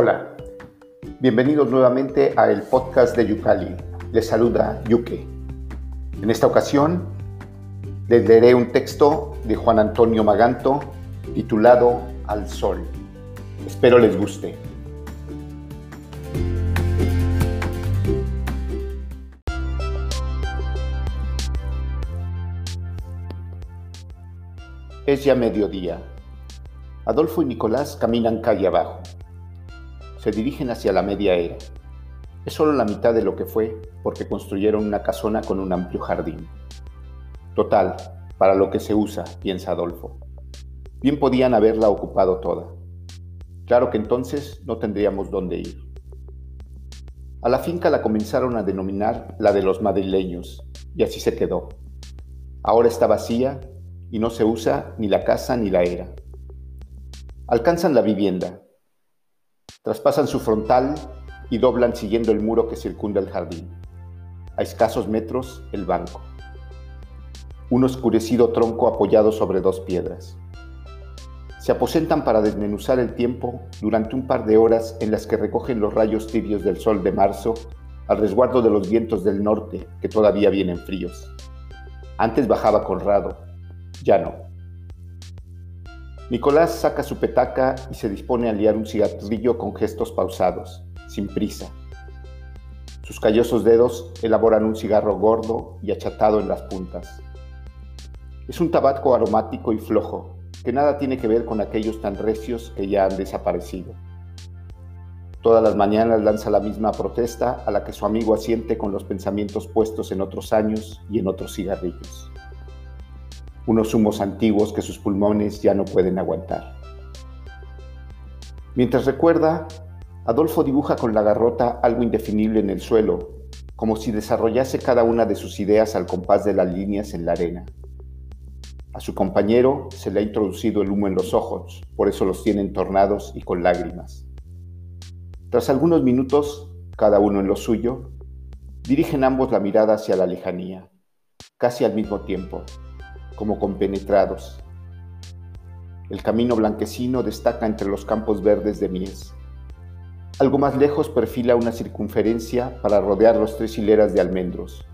Hola, bienvenidos nuevamente a el podcast de Yucali. Les saluda Yuke. En esta ocasión les leeré un texto de Juan Antonio Maganto titulado Al Sol. Espero les guste. Es ya mediodía. Adolfo y Nicolás caminan calle abajo. Se dirigen hacia la media era. Es solo la mitad de lo que fue porque construyeron una casona con un amplio jardín. Total, para lo que se usa, piensa Adolfo. Bien podían haberla ocupado toda. Claro que entonces no tendríamos dónde ir. A la finca la comenzaron a denominar la de los madrileños, y así se quedó. Ahora está vacía y no se usa ni la casa ni la era. Alcanzan la vivienda, traspasan su frontal y doblan siguiendo el muro que circunda el jardín. A escasos metros, el banco. Un oscurecido tronco apoyado sobre dos piedras. Se aposentan para desmenuzar el tiempo durante un par de horas en las que recogen los rayos tibios del sol de marzo al resguardo de los vientos del norte que todavía vienen fríos. Antes bajaba Conrado, ya no. Nicolás saca su petaca y se dispone a liar un cigarrillo con gestos pausados, sin prisa. Sus callosos dedos elaboran un cigarro gordo y achatado en las puntas. Es un tabaco aromático y flojo, que nada tiene que ver con aquellos tan recios que ya han desaparecido. Todas las mañanas lanza la misma protesta a la que su amigo asiente con los pensamientos puestos en otros años y en otros cigarrillos unos humos antiguos que sus pulmones ya no pueden aguantar. Mientras recuerda, Adolfo dibuja con la garrota algo indefinible en el suelo, como si desarrollase cada una de sus ideas al compás de las líneas en la arena. A su compañero se le ha introducido el humo en los ojos, por eso los tiene entornados y con lágrimas. Tras algunos minutos, cada uno en lo suyo, dirigen ambos la mirada hacia la lejanía, casi al mismo tiempo, como compenetrados. El camino blanquecino destaca entre los campos verdes de mies. Algo más lejos perfila una circunferencia para rodear los tres hileras de almendros.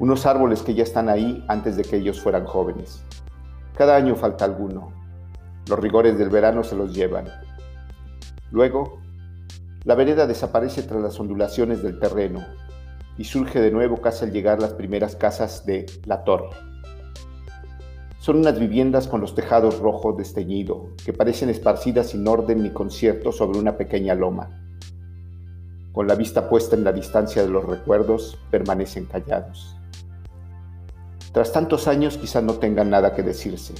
Unos árboles que ya están ahí antes de que ellos fueran jóvenes. Cada año falta alguno. Los rigores del verano se los llevan. Luego, la vereda desaparece tras las ondulaciones del terreno y surge de nuevo casi al llegar las primeras casas de La Torre. Son unas viviendas con los tejados rojos desteñido, que parecen esparcidas sin orden ni concierto sobre una pequeña loma. Con la vista puesta en la distancia de los recuerdos, permanecen callados. Tras tantos años quizá no tengan nada que decirse,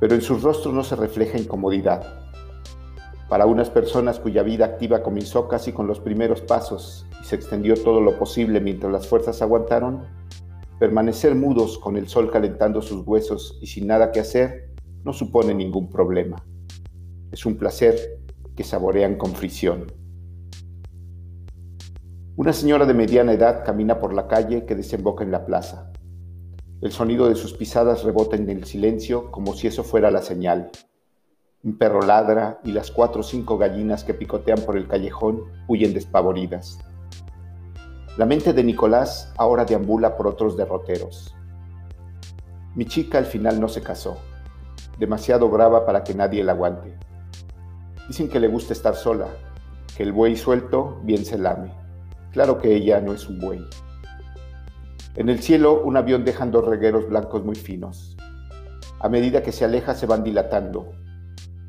pero en sus rostros no se refleja incomodidad. Para unas personas cuya vida activa comenzó casi con los primeros pasos y se extendió todo lo posible mientras las fuerzas aguantaron, Permanecer mudos con el sol calentando sus huesos y sin nada que hacer no supone ningún problema. Es un placer que saborean con fricción. Una señora de mediana edad camina por la calle que desemboca en la plaza. El sonido de sus pisadas rebota en el silencio como si eso fuera la señal. Un perro ladra y las cuatro o cinco gallinas que picotean por el callejón huyen despavoridas. La mente de Nicolás ahora deambula por otros derroteros. Mi chica al final no se casó, demasiado brava para que nadie la aguante. Dicen que le gusta estar sola, que el buey suelto bien se lame. Claro que ella no es un buey. En el cielo un avión deja dos regueros blancos muy finos. A medida que se aleja se van dilatando,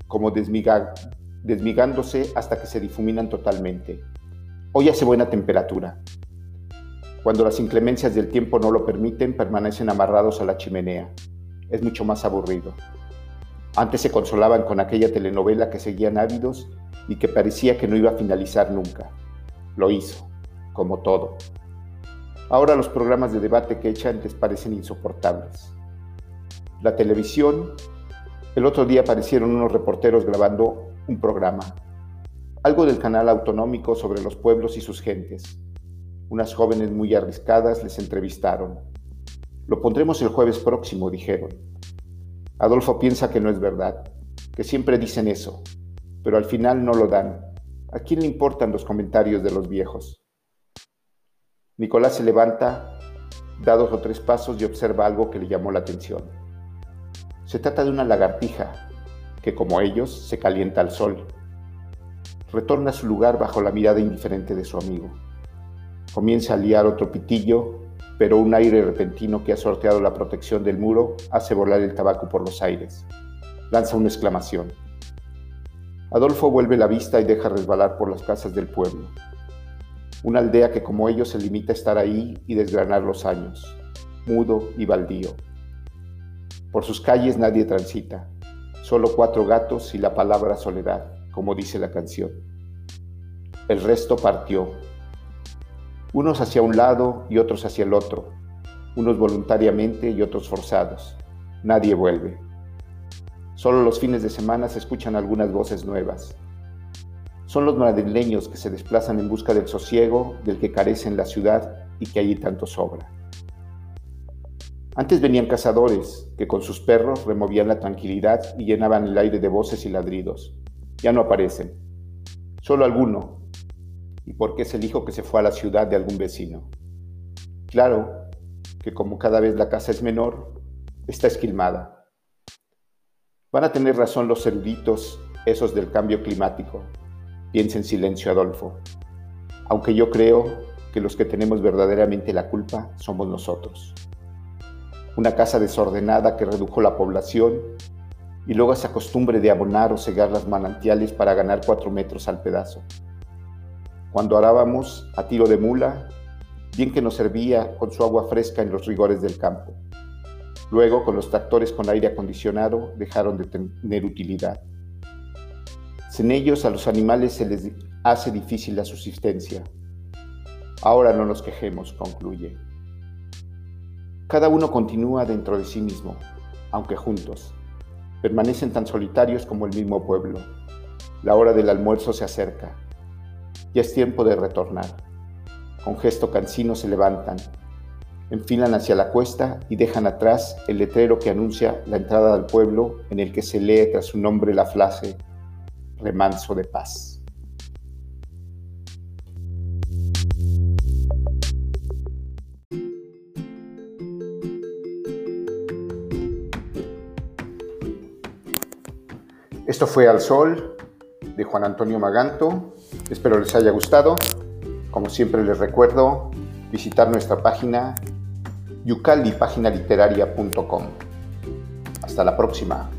como desmigándose hasta que se difuminan totalmente. Hoy hace buena temperatura. Cuando las inclemencias del tiempo no lo permiten, permanecen amarrados a la chimenea. Es mucho más aburrido. Antes se consolaban con aquella telenovela que seguían ávidos y que parecía que no iba a finalizar nunca. Lo hizo, como todo. Ahora los programas de debate que echan les parecen insoportables. La televisión, el otro día aparecieron unos reporteros grabando un programa, algo del canal autonómico sobre los pueblos y sus gentes. Unas jóvenes muy arriscadas les entrevistaron. Lo pondremos el jueves próximo, dijeron. Adolfo piensa que no es verdad, que siempre dicen eso, pero al final no lo dan. ¿A quién le importan los comentarios de los viejos? Nicolás se levanta, da dos o tres pasos y observa algo que le llamó la atención. Se trata de una lagartija que, como ellos, se calienta al sol. Retorna a su lugar bajo la mirada indiferente de su amigo. Comienza a liar otro pitillo, pero un aire repentino que ha sorteado la protección del muro hace volar el tabaco por los aires. Lanza una exclamación. Adolfo vuelve la vista y deja resbalar por las casas del pueblo. Una aldea que como ellos se limita a estar ahí y desgranar los años, mudo y baldío. Por sus calles nadie transita, solo cuatro gatos y la palabra soledad, como dice la canción. El resto partió, unos hacia un lado y otros hacia el otro, unos voluntariamente y otros forzados. Nadie vuelve. Solo los fines de semana se escuchan algunas voces nuevas. Son los madrileños que se desplazan en busca del sosiego del que carece en la ciudad y que allí tanto sobra. Antes venían cazadores que con sus perros removían la tranquilidad y llenaban el aire de voces y ladridos. Ya no aparecen. Solo alguno. ¿Y porque es el hijo que se fue a la ciudad de algún vecino? Claro que como cada vez la casa es menor, está esquilmada Van a tener razón los eruditos, esos del cambio climático. Piensa en silencio, Adolfo. Aunque yo creo que los que tenemos verdaderamente la culpa somos nosotros. Una casa desordenada que redujo la población y luego esa costumbre de abonar o cegar las manantiales para ganar cuatro metros al pedazo. Cuando arábamos a tiro de mula, bien que nos servía con su agua fresca en los rigores del campo. Luego, con los tractores con aire acondicionado, dejaron de tener utilidad. Sin ellos a los animales se les hace difícil la subsistencia. Ahora no nos quejemos, concluye. Cada uno continúa dentro de sí mismo, aunque juntos. Permanecen tan solitarios como el mismo pueblo. La hora del almuerzo se acerca. Ya es tiempo de retornar. Con gesto cansino se levantan, enfilan hacia la cuesta y dejan atrás el letrero que anuncia la entrada al pueblo en el que se lee tras su nombre la frase remanso de paz. Esto fue Al Sol de Juan Antonio Maganto. Espero les haya gustado. Como siempre les recuerdo visitar nuestra página yucalipaginaliteraria.com. Hasta la próxima.